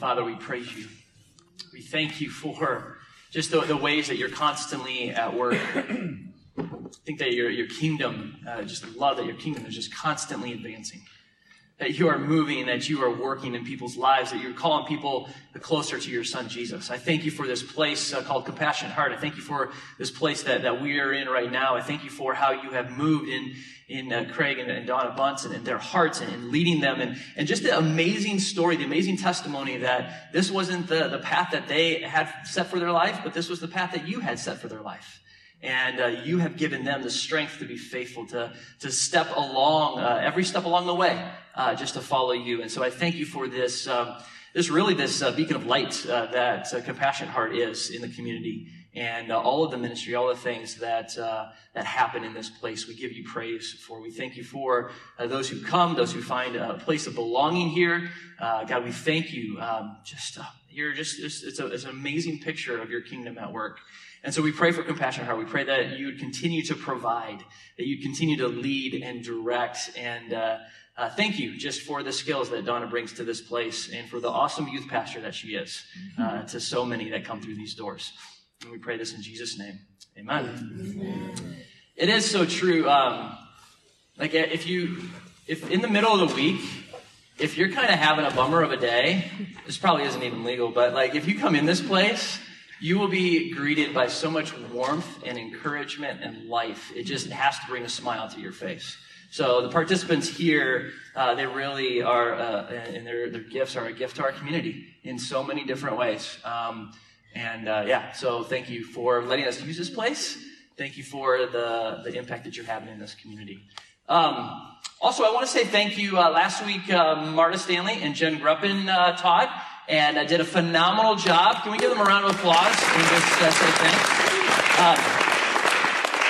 Father, we praise you. We thank you for just the, the ways that you're constantly at work. I think that your, your kingdom, uh, just love that your kingdom is just constantly advancing that you are moving, that you are working in people's lives, that you're calling people closer to your son Jesus. I thank you for this place uh, called Compassionate Heart. I thank you for this place that, that we are in right now. I thank you for how you have moved in, in uh, Craig and, and, Donna Bunce and, their hearts and, and, leading them and, and just the amazing story, the amazing testimony that this wasn't the, the path that they had set for their life, but this was the path that you had set for their life. And uh, you have given them the strength to be faithful, to, to step along, uh, every step along the way, uh, just to follow you. And so I thank you for this, um, this really this uh, beacon of light uh, that uh, Compassionate Heart is in the community. And all of the ministry, all the things that, that happen in this place, we give you praise for. We thank you for those who come, those who find a place of belonging here. God, we thank you. Um, just, you're just, it's, a, it's an amazing picture of your kingdom at work. And so we pray for Compassion Heart. We pray that you would continue to provide, that you continue to lead and direct. And uh, uh, thank you just for the skills that Donna brings to this place and for the awesome youth pastor that she is uh, mm-hmm. to so many that come through these doors. And we pray this in Jesus' name. Amen. Amen. It is so true. Um, like if you, if in the middle of the week, if you're kind of having a bummer of a day, this probably isn't even legal, but like if you come in this place you will be greeted by so much warmth and encouragement and life. It just has to bring a smile to your face. So the participants here, uh, they really are, uh, and their, their gifts are a gift to our community in so many different ways. Um, and uh, yeah, so thank you for letting us use this place. Thank you for the, the impact that you're having in this community. Um, also, I want to say thank you. Uh, last week, uh, Marta Stanley and Jen Gruppen uh, taught and uh, did a phenomenal job. Can we give them a round of applause and just uh, say thanks? Um,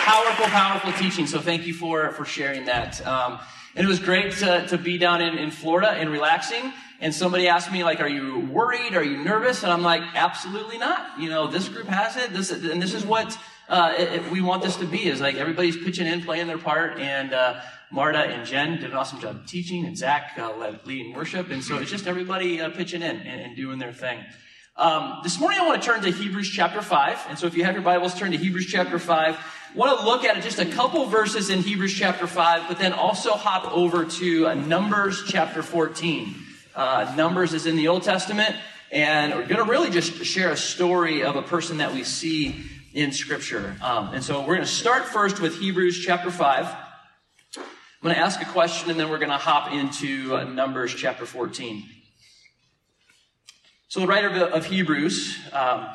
powerful, powerful teaching. So thank you for, for sharing that. Um, and it was great to, to be down in, in Florida and relaxing. And somebody asked me, like, are you worried? Are you nervous? And I'm like, absolutely not. You know, this group has it. This, and this is what uh, it, we want this to be is like everybody's pitching in, playing their part. And uh, Marta and Jen did an awesome job teaching, and Zach uh, led leading worship. And so it's just everybody uh, pitching in and, and, doing their thing. Um, this morning I want to turn to Hebrews chapter 5. And so if you have your Bibles, turn to Hebrews chapter 5. I want to look at just a couple verses in Hebrews chapter 5, but then also hop over to uh, Numbers chapter 14. Uh, Numbers is in the Old Testament, and we're going to really just share a story of a person that we see in Scripture. Um, and so we're going to start first with Hebrews chapter 5. I'm going to ask a question and then we're going to hop into uh, Numbers chapter 14. So, the writer of, Hebrews, um,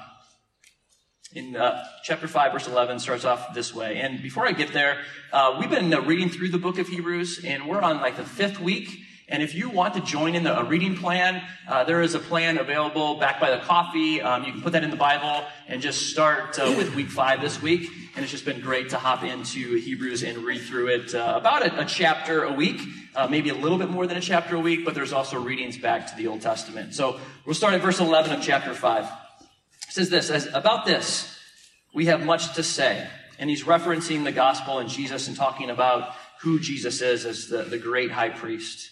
in uh, chapter 5, verse 11, starts off this way. And before I get there, uh, we've been uh, reading through the book of Hebrews, and we're on like the fifth week. And if you want to join in the, a reading plan, uh, there is a plan available back by the coffee. Um, you can put that in the Bible and just start uh, with week five this week. And it's just been great to hop into Hebrews and read through it uh, about a, a, chapter a week, uh, maybe a little bit more than a chapter a week, but there's also readings back to the Old Testament. So we'll start at verse 11 of chapter 5. It says this, as, about this, we have much to say. And he's referencing the gospel and Jesus and talking about who Jesus is as the, the great high priest.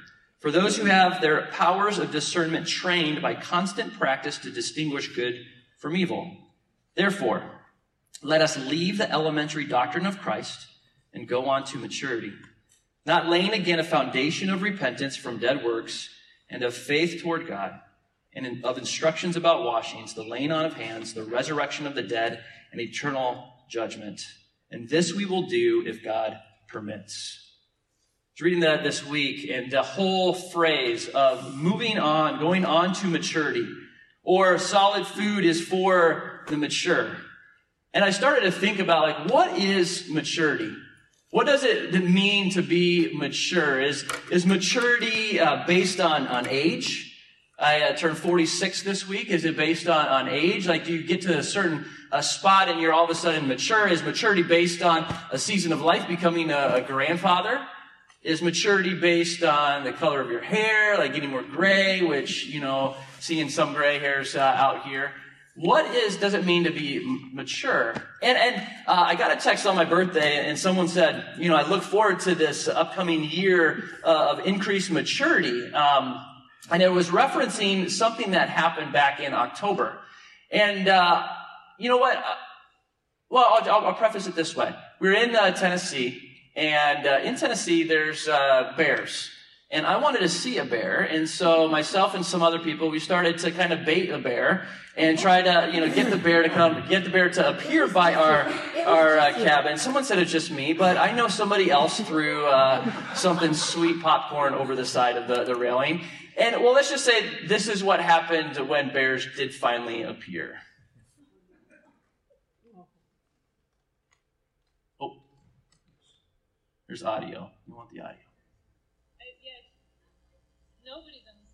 for those who have their powers of discernment trained by constant practice to distinguish good from evil. Therefore, let us leave the elementary doctrine of Christ and go on to maturity, not laying again a foundation of repentance from dead works and of faith toward God, and of instructions about washings, the laying on of hands, the resurrection of the dead, and eternal judgment. And this we will do if God permits reading that this week, and the whole phrase of moving on, going on to maturity, or solid food is for the mature. And I started to think about like, what is maturity? What does it mean to be mature? Is, is maturity uh, based on, on age? I uh, turned 46 this week. Is it based on, on age? Like, do you get to a certain spot and you're all of a sudden mature? Is maturity based on a season of life, becoming a, a grandfather? Is maturity based on the color of your hair, like getting more gray, which, you know, seeing some gray hairs uh, out here? What is, does it mean to be mature? And, and uh, I got a text on my birthday and someone said, you know, I look forward to this upcoming year uh, of increased maturity. Um, and it was referencing something that happened back in October. And, uh, you know what? Uh, well, I'll, I'll, preface it this way. We are in uh, Tennessee and uh, in Tennessee, there's uh, bears. And I wanted to see a bear. And so myself and some other people, we started to kind of bait a bear and try to, you know, get the bear to come, get the bear to appear by our, our uh, cabin. Someone said it's just me, but I know somebody else threw uh, something sweet popcorn over the side of the, the railing. And well, let's just say this is what happened when bears did finally appear. There's audio. You want the audio. I, yeah, nobody's on the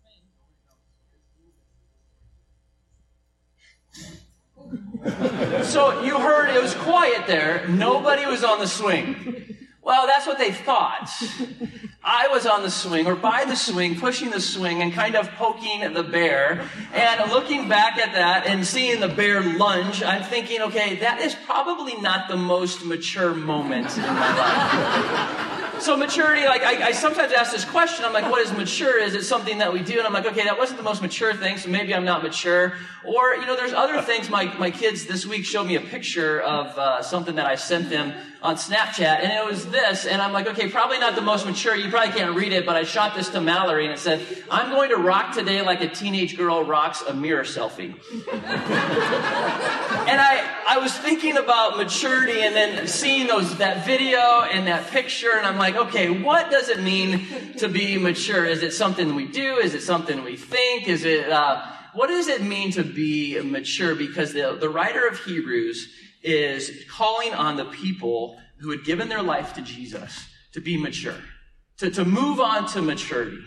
swing. so you heard it was quiet there. Nobody was on the swing. Well, that's what they thought. I was on the swing or by the swing, pushing the swing and kind of poking the bear. And looking back at that and seeing the bear lunge, I'm thinking, okay, that is probably not the most mature moment in my life. So maturity, like I, I, sometimes ask this question. I'm like, what is mature? Is it something that we do? And I'm like, okay, that wasn't the most mature thing, so maybe I'm not mature. Or you know, there's other things. My my kids this week showed me a picture of uh, something that I sent them on Snapchat, and it was this. And I'm like, okay, probably not the most mature. You probably can't read it, but I shot this to Mallory, and it said, "I'm going to rock today like a teenage girl rocks a mirror selfie." and I I was thinking about maturity, and then seeing those that video and that picture, and I'm like, okay, what does it mean to be mature? Is it something we do? Is it something we think? Is it uh, what does it mean to be mature? Because the, the writer of Hebrews is calling on the people who had given their life to Jesus to be mature, to, to move on to maturity.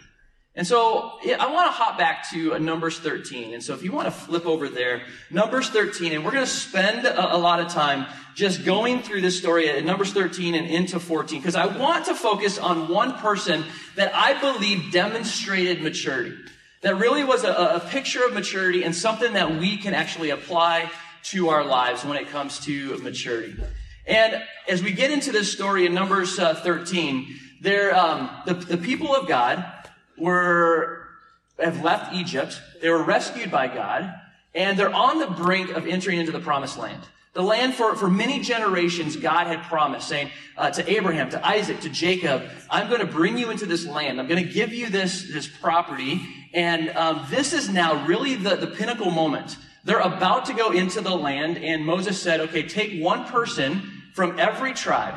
And so I want to hop back to uh, Numbers 13. And so if you want to flip over there, Numbers 13, and we're going to spend a, a lot of time just going through this story at Numbers 13 and into 14, because I want to focus on one person that I believe demonstrated maturity. That really was a, a picture of maturity and something that we can actually apply to our lives when it comes to maturity. And as we get into this story in Numbers uh, 13, there, um, the, the people of God were, have left Egypt. They were rescued by God, and they're on the brink of entering into the promised land. The land for, for many generations God had promised, saying uh, to Abraham, to Isaac, to Jacob, I'm going to bring you into this land. I'm going to give you this, this property. And um, this is now really the, the pinnacle moment they're about to go into the land, and Moses said, okay, take one person from every tribe,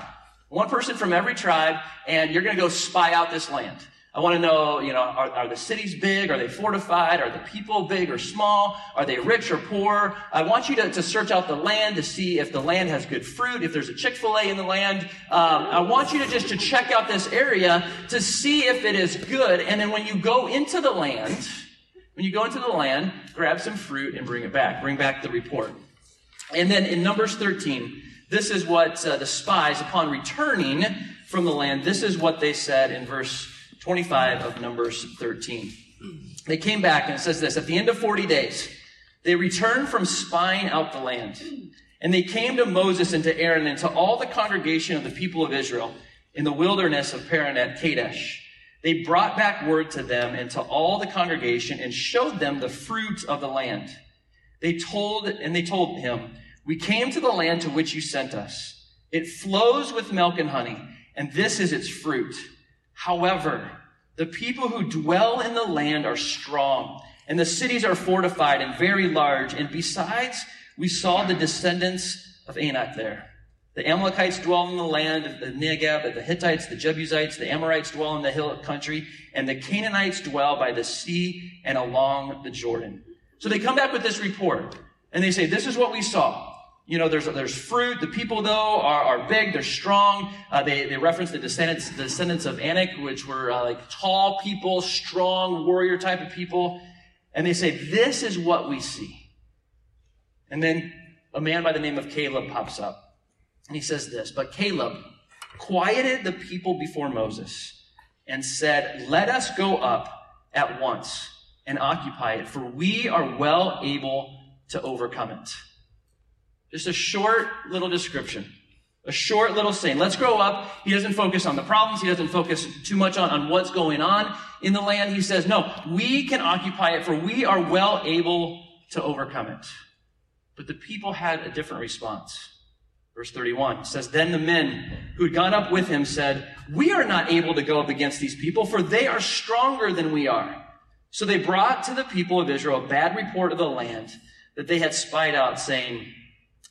one person from every tribe, and you're going to go spy out this land. I want to know, you know, are, are, the cities big? Are they fortified? Are the people big or small? Are they rich or poor? I want you to, to search out the land to see if the land has good fruit, if there's a Chick-fil-A in the land. Um, I want you to just to check out this area to see if it is good. And then when you go into the land, when you go into the land, grab some fruit and bring it back. Bring back the report. And then in Numbers 13, this is what uh, the spies, upon returning from the land, this is what they said in verse 25 of Numbers 13. They came back and it says this At the end of 40 days, they returned from spying out the land. And they came to Moses and to Aaron and to all the congregation of the people of Israel in the wilderness of Paran at Kadesh. They brought back word to them and to all the congregation and showed them the fruit of the land. They told, and they told him, we came to the land to which you sent us. It flows with milk and honey, and this is its fruit. However, the people who dwell in the land are strong, and the cities are fortified and very large. And besides, we saw the descendants of Anak there. The Amalekites dwell in the land of the Negeb, the Hittites, the Jebusites, the Amorites dwell in the hill country, and the Canaanites dwell by the sea and along the Jordan. So they come back with this report, and they say, this is what we saw. You know, there's, there's fruit. The people, though, are, are big. They're strong. Uh, they, they reference the descendants, descendants of Anak, which were uh, like tall people, strong warrior type of people. And they say, this is what we see. And then a man by the name of Caleb pops up. And he says this But Caleb quieted the people before Moses and said, Let us go up at once and occupy it, for we are well able to overcome it. Just a short little description. A short little saying. Let's grow up. He doesn't focus on the problems. He doesn't focus too much on, on what's going on in the land. He says, no, we can occupy it for we are well able to overcome it. But the people had a different response. Verse 31 says, Then the men who had gone up with him said, We are not able to go up against these people, for they are stronger than we are. So they brought to the people of Israel a bad report of the land that they had spied out, saying,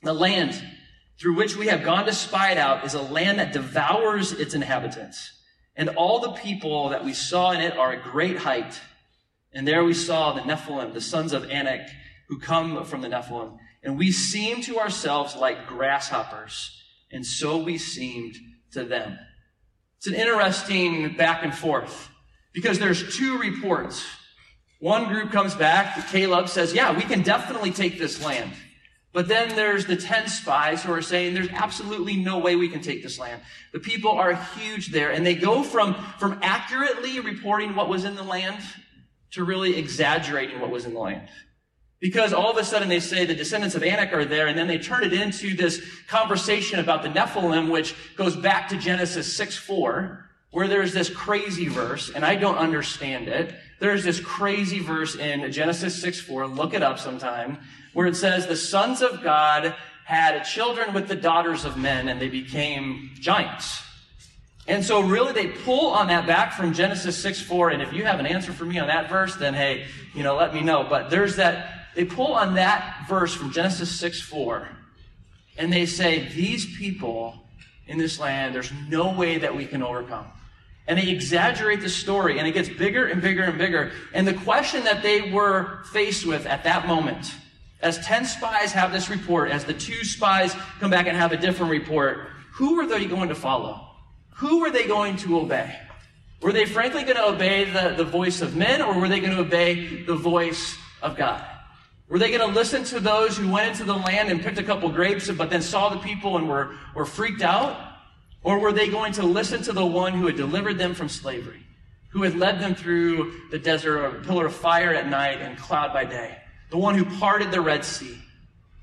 The land through which we have gone to spy it out is a land that devours its inhabitants. And all the people that we saw in it are a great height. And there we saw the Nephilim, the sons of Anak, who come from the Nephilim. And we seemed to ourselves like grasshoppers, and so we seemed to them. It's an interesting back and forth because there's two reports. One group comes back, Caleb says, Yeah, we can definitely take this land. But then there's the 10 spies who are saying there's absolutely no way we can take this land. The people are huge there and they go from, from accurately reporting what was in the land to really exaggerating what was in the land. Because all of a sudden they say the descendants of Anak are there and then they turn it into this conversation about the Nephilim, which goes back to Genesis 6 4, where there's this crazy verse and I don't understand it. There's this crazy verse in Genesis 6 4. Look it up sometime where it says the sons of God had children with the daughters of men and they became giants. And so really they pull on that back from Genesis 6 4. And if you have an answer for me on that verse, then hey, you know, let me know. But there's that, they pull on that verse from Genesis 6 4. And they say, these people in this land, there's no way that we can overcome. And they exaggerate the story and it gets bigger and bigger and bigger. And the question that they were faced with at that moment as 10 spies have this report, as the two spies come back and have a different report, who are they going to follow? Who are they going to obey? Were they frankly going to obey the, the voice of men, or were they going to obey the voice of God? Were they going to listen to those who went into the land and picked a couple grapes, but then saw the people and were, were freaked out? Or were they going to listen to the one who had delivered them from slavery, who had led them through the desert, a pillar of fire at night and cloud by day? the one who parted the Red Sea.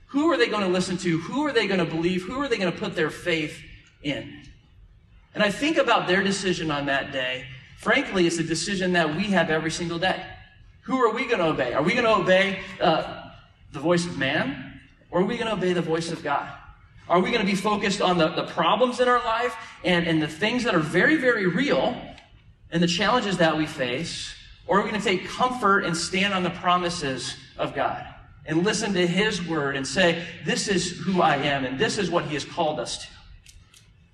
Who are they going to listen to? Who are they going to believe? Who are they going to put their faith in? And I think about their decision on that day. Frankly, it's a decision that we have every single day. Who are we going to obey? Are we going to obey uh, the voice of man? Or are we going to obey the voice of God? Are we going to be focused on the, the problems in our life and, and the things that are very, very real and the challenges that we face? Or are we going to take comfort and stand on the promises of God and listen to His word and say, This is who I am and this is what He has called us to.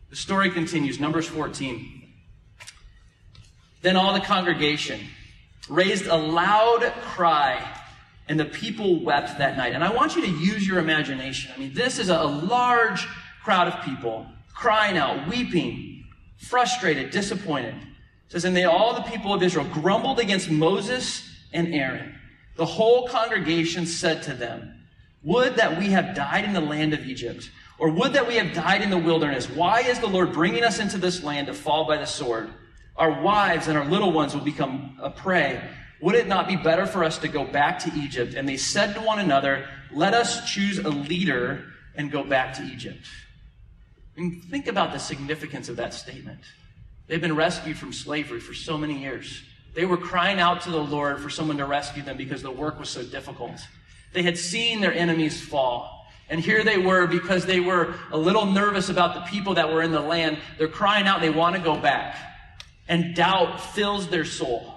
The story continues, Numbers 14. Then all the congregation raised a loud cry, and the people wept that night. And I want you to use your imagination. I mean, this is a large crowd of people crying out, weeping, frustrated, disappointed. It says, and they all the people of Israel grumbled against Moses and Aaron. The whole congregation said to them, Would that we have died in the land of Egypt, or would that we have died in the wilderness. Why is the Lord bringing us into this land to fall by the sword? Our wives and our little ones will become a prey. Would it not be better for us to go back to Egypt? And they said to one another, Let us choose a leader and go back to Egypt. And think about the significance of that statement. They've been rescued from slavery for so many years. They were crying out to the Lord for someone to rescue them because the work was so difficult. They had seen their enemies fall. And here they were because they were a little nervous about the people that were in the land. They're crying out, they want to go back. And doubt fills their soul.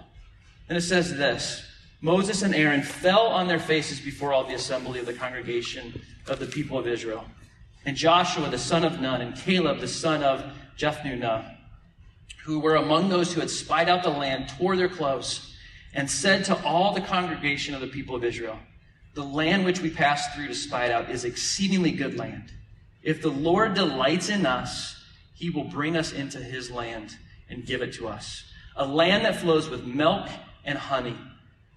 And it says this Moses and Aaron fell on their faces before all the assembly of the congregation of the people of Israel. And Joshua, the son of Nun, and Caleb, the son of Jephunneh, who were among those who had spied out the land, tore their clothes, and said to all the congregation of the people of Israel, The land which we passed through to spy it out is exceedingly good land. If the Lord delights in us, he will bring us into his land and give it to us. A land that flows with milk and honey.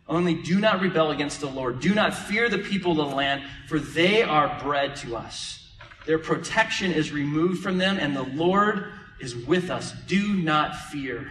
Only do not rebel against the Lord. Do not fear the people of the land, for they are bread to us. Their protection is removed from them, and the Lord is with us. Do not fear.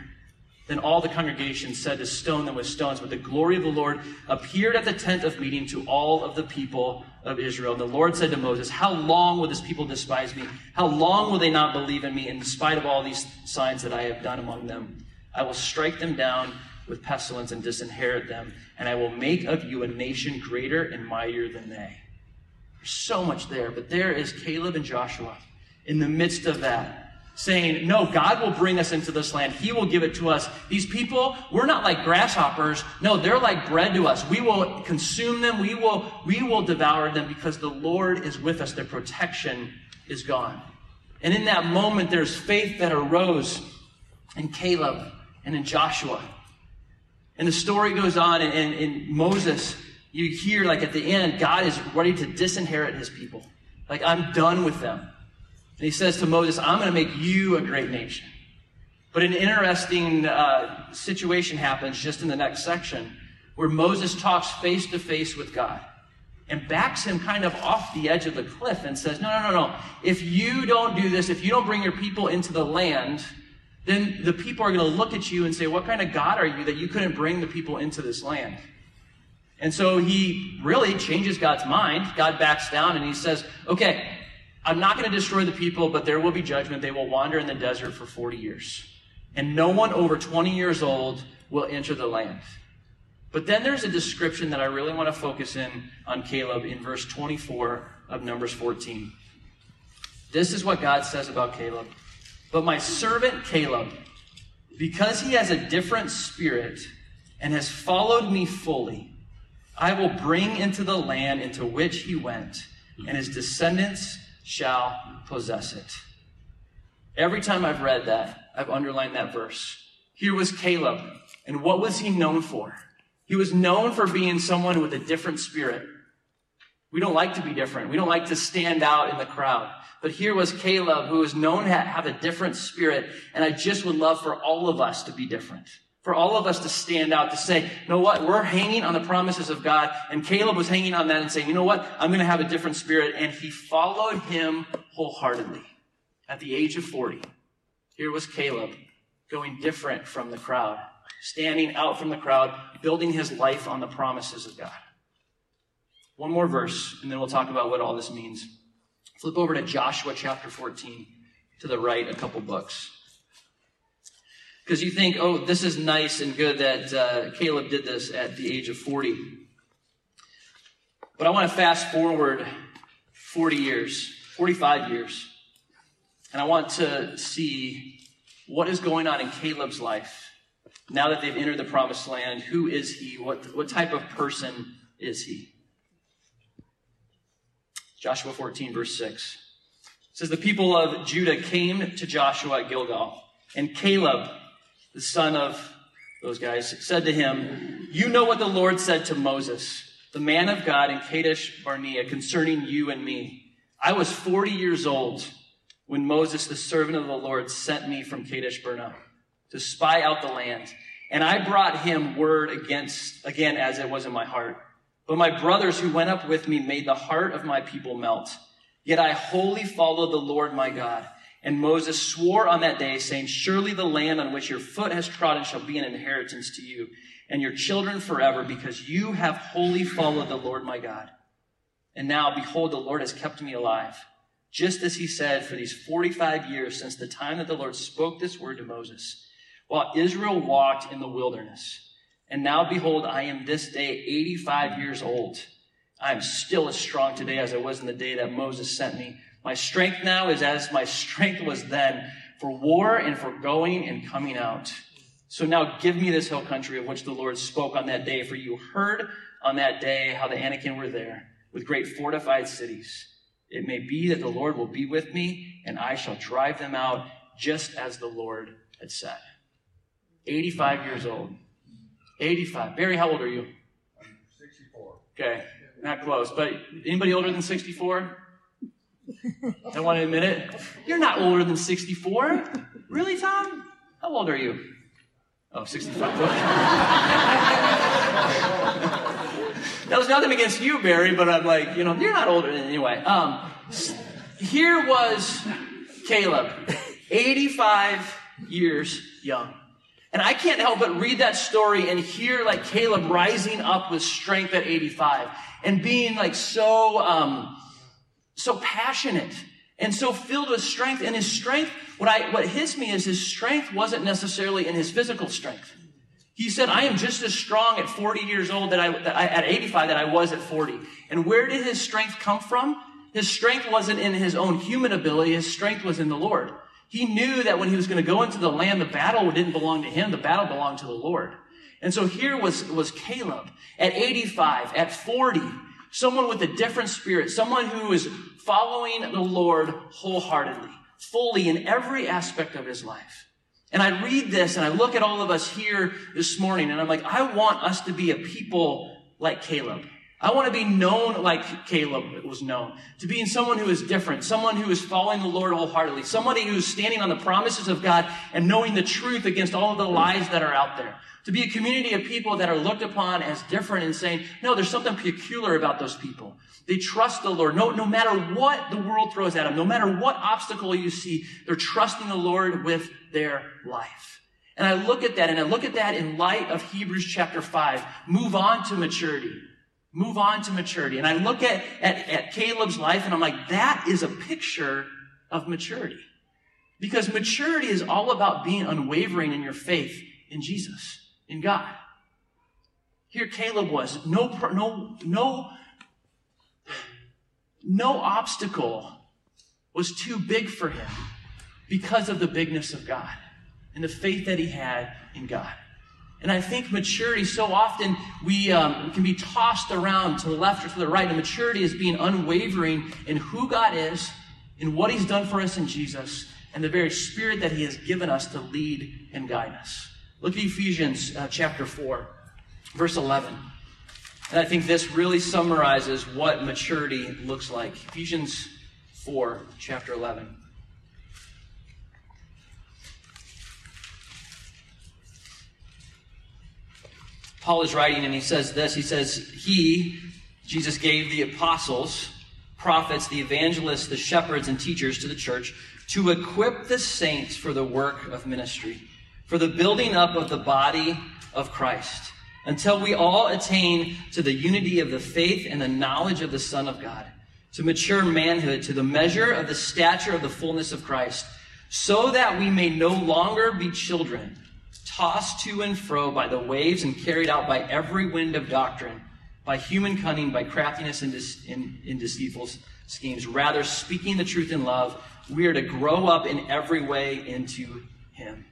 Then all the congregation said to stone them with stones, but the glory of the Lord appeared at the tent of meeting to all of the people of Israel. And the Lord said to Moses, How long will this people despise me? How long will they not believe in me in spite of all these signs that I have done among them? I will strike them down with pestilence and disinherit them, and I will make of you a nation greater and mightier than they. There's so much there, but there is Caleb and Joshua in the midst of that saying, No, God will bring us into this land. He will give it to us. These people, we're not like grasshoppers. No, they're like bread to us. We will consume them. We will, we will devour them because the Lord is with us. Their protection is gone. And in that moment, there's faith that arose in Caleb and in Joshua. And the story goes on, and in Moses, you hear, like at the end, God is ready to disinherit his people. Like, I'm done with them. And he says to Moses, I'm going to make you a great nation. But an interesting uh, situation happens just in the next section where Moses talks face to face with God and backs him kind of off the edge of the cliff and says, No, no, no, no. If you don't do this, if you don't bring your people into the land, then the people are going to look at you and say, What kind of God are you that you couldn't bring the people into this land? And so he really changes God's mind. God backs down and he says, Okay, I'm not going to destroy the people, but there will be judgment. They will wander in the desert for 40 years. And no one over 20 years old will enter the land. But then there's a description that I really want to focus in on Caleb in verse 24 of Numbers 14. This is what God says about Caleb. But my servant Caleb, because he has a different spirit and has followed me fully, I will bring into the land into which he went, and his descendants shall possess it. Every time I've read that, I've underlined that verse. Here was Caleb, and what was he known for? He was known for being someone with a different spirit. We don't like to be different. We don't like to stand out in the crowd. But here was Caleb, who was known to have a different spirit, and I just would love for all of us to be different for all of us to stand out to say, you know what, we're hanging on the promises of God. And Caleb was hanging on that and saying, you know what, I'm going to have a different spirit. And he followed him wholeheartedly at the age of 40. Here was Caleb going different from the crowd, standing out from the crowd, building his life on the promises of God. One more verse, and then we'll talk about what all this means. Flip over to Joshua chapter 14 to the right, a couple books. Because you think, oh, this is nice and good that uh, Caleb did this at the age of 40. But I want to fast forward 40 years, 45 years. And I want to see what is going on in Caleb's life now that they've entered the promised land. Who is he? What, what type of person is he? Joshua 14, verse 6. It says, The people of Judah came to Joshua at Gilgal, and Caleb, the son of those guys, said to him, You know what the Lord said to Moses, the man of God in Kadesh Barnea, concerning you and me. I was 40 years old when Moses, the servant of the Lord, sent me from Kadesh Barnea to spy out the land. And I brought him word against, again, as it was in my heart. But my brothers who went up with me made the heart of my people melt. Yet I wholly followed the Lord my God. And Moses swore on that day, saying, Surely the land on which your foot has trodden shall be an inheritance to you and your children forever, because you have wholly followed the Lord my God. And now, behold, the Lord has kept me alive, just as he said for these 45 years since the time that the Lord spoke this word to Moses, while Israel walked in the wilderness. And now, behold, I am this day 85 years old. I am still as strong today as I was in the day that Moses sent me. My strength now is as my strength was then for war and for going and coming out. So now give me this hill country of which the Lord spoke on that day, for you heard on that day how the Anakim were there with great fortified cities. It may be that the Lord will be with me, and I shall drive them out just as the Lord had said. 85 years old. 85. Barry, how old are you? 64. Okay, not close. But anybody older than 64? I want to admit it. You're not older than 64. Really, Tom? How old are you? Oh, 65. that was nothing against you, Barry, but I'm like, you know, you're not older than anyway. Um, here was Caleb, 85 years young. And I can't help but read that story and hear like Caleb rising up with strength at 85 and being like so, um, so passionate and so filled with strength. And his strength, what I, what hits me is his strength wasn't necessarily in his physical strength. He said, I am just as strong at 40 years old that I, that I, at 85 that I was at 40. And where did his strength come from? His strength wasn't in his own human ability. His strength was in the Lord. He knew that when he was going to go into the land, the battle didn't belong to him. The battle belonged to the Lord. And so here was, was Caleb at 85, at 40, someone with a different spirit, someone who is following the Lord wholeheartedly, fully in every aspect of his life. And I read this and I look at all of us here this morning and I'm like, I want us to be a people like Caleb. I want to be known like Caleb was known, to being someone who is different, someone who is following the Lord wholeheartedly, somebody who is standing on the promises of God and knowing the truth against all of the lies that are out there. To be a community of people that are looked upon as different and saying, no, there's something peculiar about those people. They trust the Lord. No, no matter what the world throws at them, no matter what obstacle you see, they're trusting the Lord with their life. And I look at that and I look at that in light of Hebrews chapter 5. Move on to maturity. Move on to maturity. And I look at, at, at Caleb's life and I'm like, that is a picture of maturity. Because maturity is all about being unwavering in your faith in Jesus, in God. Here Caleb was. No, no, no, no obstacle was too big for him because of the bigness of God and the faith that he had in God. And I think maturity, so often we um, can be tossed around to the left or to the right. And maturity is being unwavering in who God is, in what He's done for us in Jesus, and the very Spirit that He has given us to lead and guide us. Look at Ephesians uh, chapter 4, verse 11. And I think this really summarizes what maturity looks like. Ephesians 4, chapter 11. Paul is writing and he says this. He says, He, Jesus, gave the apostles, prophets, the evangelists, the shepherds, and teachers to the church to equip the saints for the work of ministry, for the building up of the body of Christ, until we all attain to the unity of the faith and the knowledge of the Son of God, to mature manhood, to the measure of the stature of the fullness of Christ, so that we may no longer be children tossed to and fro by the waves and carried out by every wind of doctrine, by human cunning, by craftiness and, in deceitful schemes. Rather, speaking the truth in love, we are to grow up in every way into Him.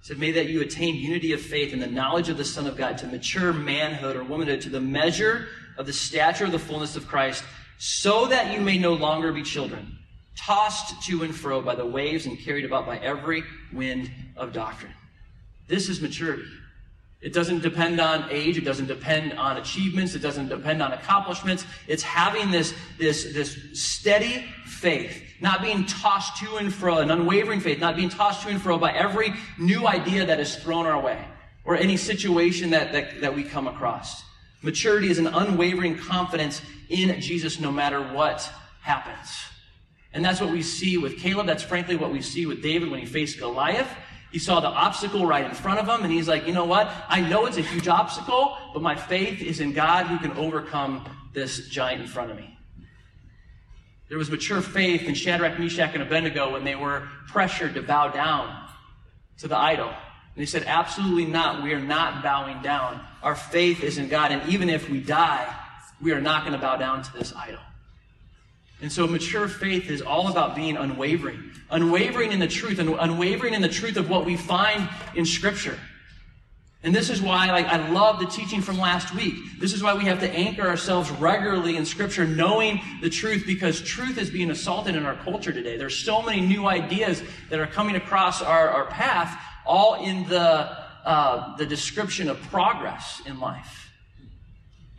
He said, May that you attain unity of faith and the knowledge of the Son of God, to mature manhood or womanhood, to the measure of the stature of the fullness of Christ, so that you may no longer be children, tossed to and fro by the waves and carried about by every wind of doctrine. This is maturity. It doesn't depend on age. It doesn't depend on achievements. It doesn't depend on accomplishments. It's having this, this, this steady faith, not being tossed to and fro, an unwavering faith, not being tossed to and fro by every new idea that is thrown our way or any situation that, that, that we come across. Maturity is an unwavering confidence in Jesus no matter what happens. And that's what we see with Caleb. That's frankly what we see with David when he faced Goliath. He saw the obstacle right in front of him, and he's like, you know what? I know it's a huge obstacle, but my faith is in God who can overcome this giant in front of me. There was mature faith in Shadrach, Meshach, and Abednego when they were pressured to bow down to the idol. And they said, absolutely not. We are not bowing down. Our faith is in God, and even if we die, we are not going to bow down to this idol. And so mature faith is all about being unwavering, unwavering in the truth, and unwavering in the truth of what we find in Scripture. And this is why like, I love the teaching from last week. This is why we have to anchor ourselves regularly in Scripture, knowing the truth, because truth is being assaulted in our culture today. There's so many new ideas that are coming across our, our path, all in the, uh, the description of progress in life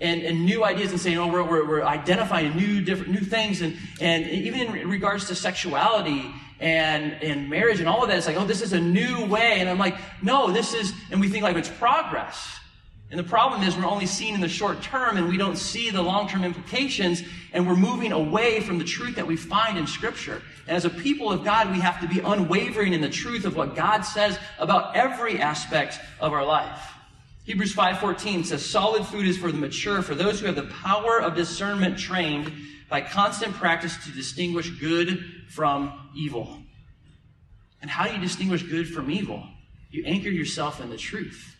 and, and new ideas and saying, oh, we're, we're, we're identifying new different new things, and, and even in regards to sexuality and, and marriage and all of that. It's like, oh, this is a new way. And I'm like, no, this is, and we think like it's progress. And the problem is we're only seeing in the short term and we don't see the long term implications and we're moving away from the truth that we find in Scripture. And as a people of God, we have to be unwavering in the truth of what God says about every aspect of our life. Hebrews 5:14 says solid food is for the mature for those who have the power of discernment trained by constant practice to distinguish good from evil. And how do you distinguish good from evil? You anchor yourself in the truth.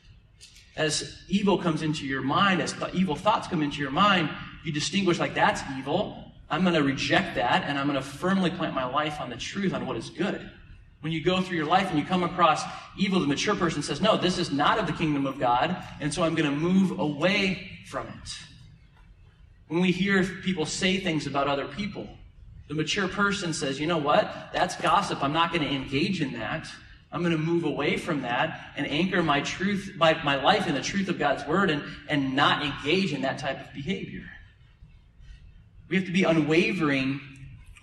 As evil comes into your mind, as th- evil thoughts come into your mind, you distinguish like that's evil. I'm going to reject that and I'm going to firmly plant my life on the truth, on what is good. When you go through your life and you come across evil, the mature person says, No, this is not of the kingdom of God, and so I'm going to move away from it. When we hear people say things about other people, the mature person says, You know what? That's gossip. I'm not going to engage in that. I'm going to move away from that and anchor my truth, my, my life in the truth of God's word and, and not engage in that type of behavior. We have to be unwavering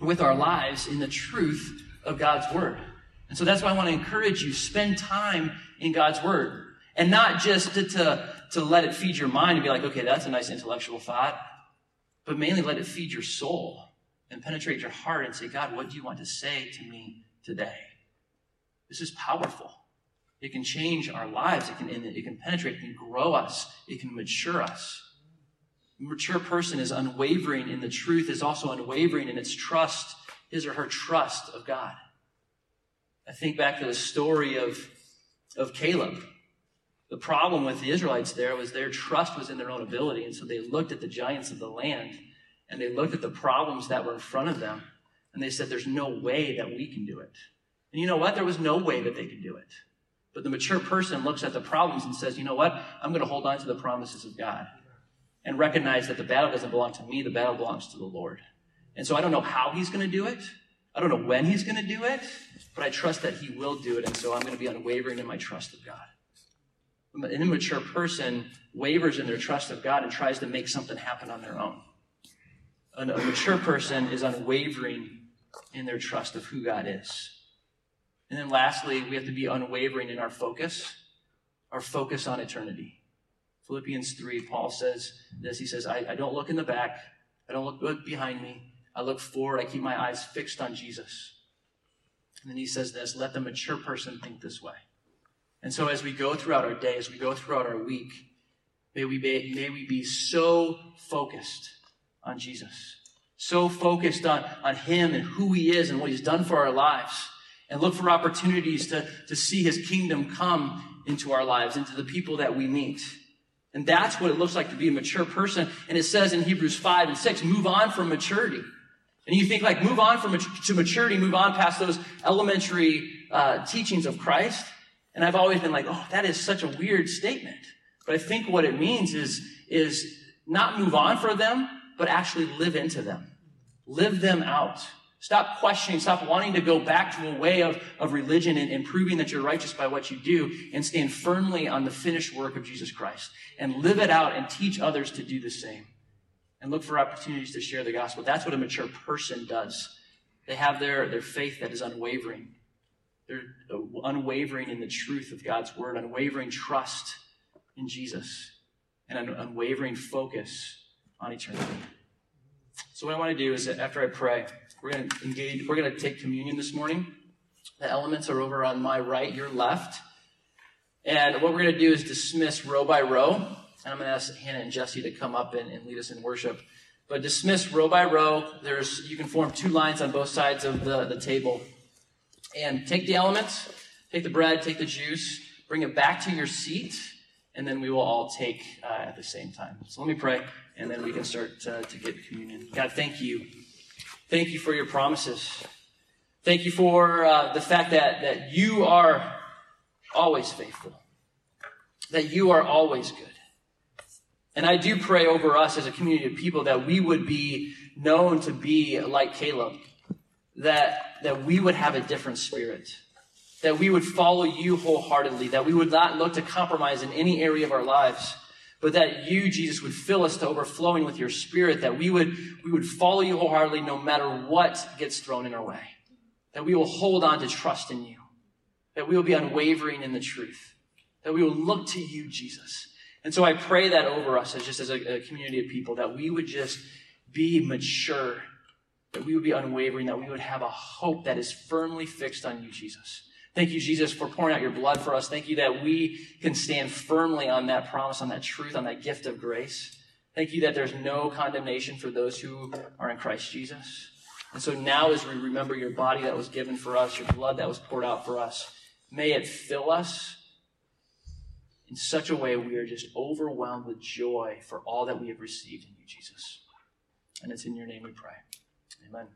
with our lives in the truth of God's word. And so that's why I want to encourage you, spend time in God's word. And not just to, to, to let it feed your mind and be like, okay, that's a nice intellectual thought, but mainly let it feed your soul and penetrate your heart and say, God, what do you want to say to me today? This is powerful. It can change our lives. It can, it can penetrate. It can grow us. It can mature us. A mature person is unwavering in the truth, is also unwavering in its trust, his or her trust of God. I think back to the story of, of Caleb. The problem with the Israelites there was their trust was in their own ability. And so they looked at the giants of the land and they looked at the problems that were in front of them and they said, There's no way that we can do it. And you know what? There was no way that they could do it. But the mature person looks at the problems and says, You know what? I'm going to hold on to the promises of God and recognize that the battle doesn't belong to me, the battle belongs to the Lord. And so I don't know how he's going to do it. I don't know when he's going to do it, but I trust that he will do it. And so I'm going to be unwavering in my trust of God. An immature person wavers in their trust of God and tries to make something happen on their own. A mature person is unwavering in their trust of who God is. And then lastly, we have to be unwavering in our focus, our focus on eternity. Philippians 3, Paul says this. He says, I, I don't look in the back. I don't look behind me. I look forward. I keep my eyes fixed on Jesus. And then he says this let the mature person think this way. And so as we go throughout our day, as we go throughout our week, may we be, may we be so focused on Jesus, so focused on, on him and who he is and what he's done for our lives, and look for opportunities to, to see his kingdom come into our lives, into the people that we meet. And that's what it looks like to be a mature person. And it says in Hebrews 5 and 6, move on from maturity. And you think like move on from to maturity, move on past those elementary uh, teachings of Christ. And I've always been like, oh, that is such a weird statement. But I think what it means is, is not move on for them, but actually live into them. Live them out. Stop questioning, stop wanting to go back to a way of, of religion and, and proving that you're righteous by what you do and stand firmly on the finished work of Jesus Christ and live it out and teach others to do the same and look for opportunities to share the gospel. That's what a mature person does. They have their, their faith that is unwavering. They're uh, unwavering in the truth of God's word, unwavering trust in Jesus, and an unwavering focus on eternity. So, what I want to do is after I pray, we're going to engage, we're going to take communion this morning. The elements are over on my right, your left. And what we're going to do is dismiss row by row. And I'm going to ask Hannah and Jesse to come up and, and lead us in worship. But dismiss row by row. There's you can form two lines on both sides of the, the table. And take the elements, take the bread, take the juice, bring it back to your seat, and then we will all take uh, at the same time. So let me pray, and then we can start to, to get communion. God, thank you. Thank you for your promises. Thank you for uh, the fact that, that you are always faithful, that you are always good. And I do pray over us as a community of people that we would be known to be like Caleb, that, that we would have a different spirit, that we would follow you wholeheartedly, that we would not look to compromise in any area of our lives, but that you, Jesus, would fill us to overflowing with your spirit, that we would, we would follow you wholeheartedly no matter what gets thrown in our way. that we will hold on to trust in you, that we will be unwavering in the truth, that we will look to you, Jesus. And so I pray that over us as just as a, a community of people, that we would just be mature, that we would be unwavering, that we would have a hope that is firmly fixed on you, Jesus. Thank you, Jesus, for pouring out your blood for us. Thank you that we can stand firmly on that promise, on that truth, on that gift of grace. Thank you that there's no condemnation for those who are in Christ Jesus. And so now, as we remember your body that was given for us, your blood that was poured out for us, may it fill us in such a way we are just overwhelmed with joy for all that we have received in you, Jesus. And it's in your name we pray. Amen.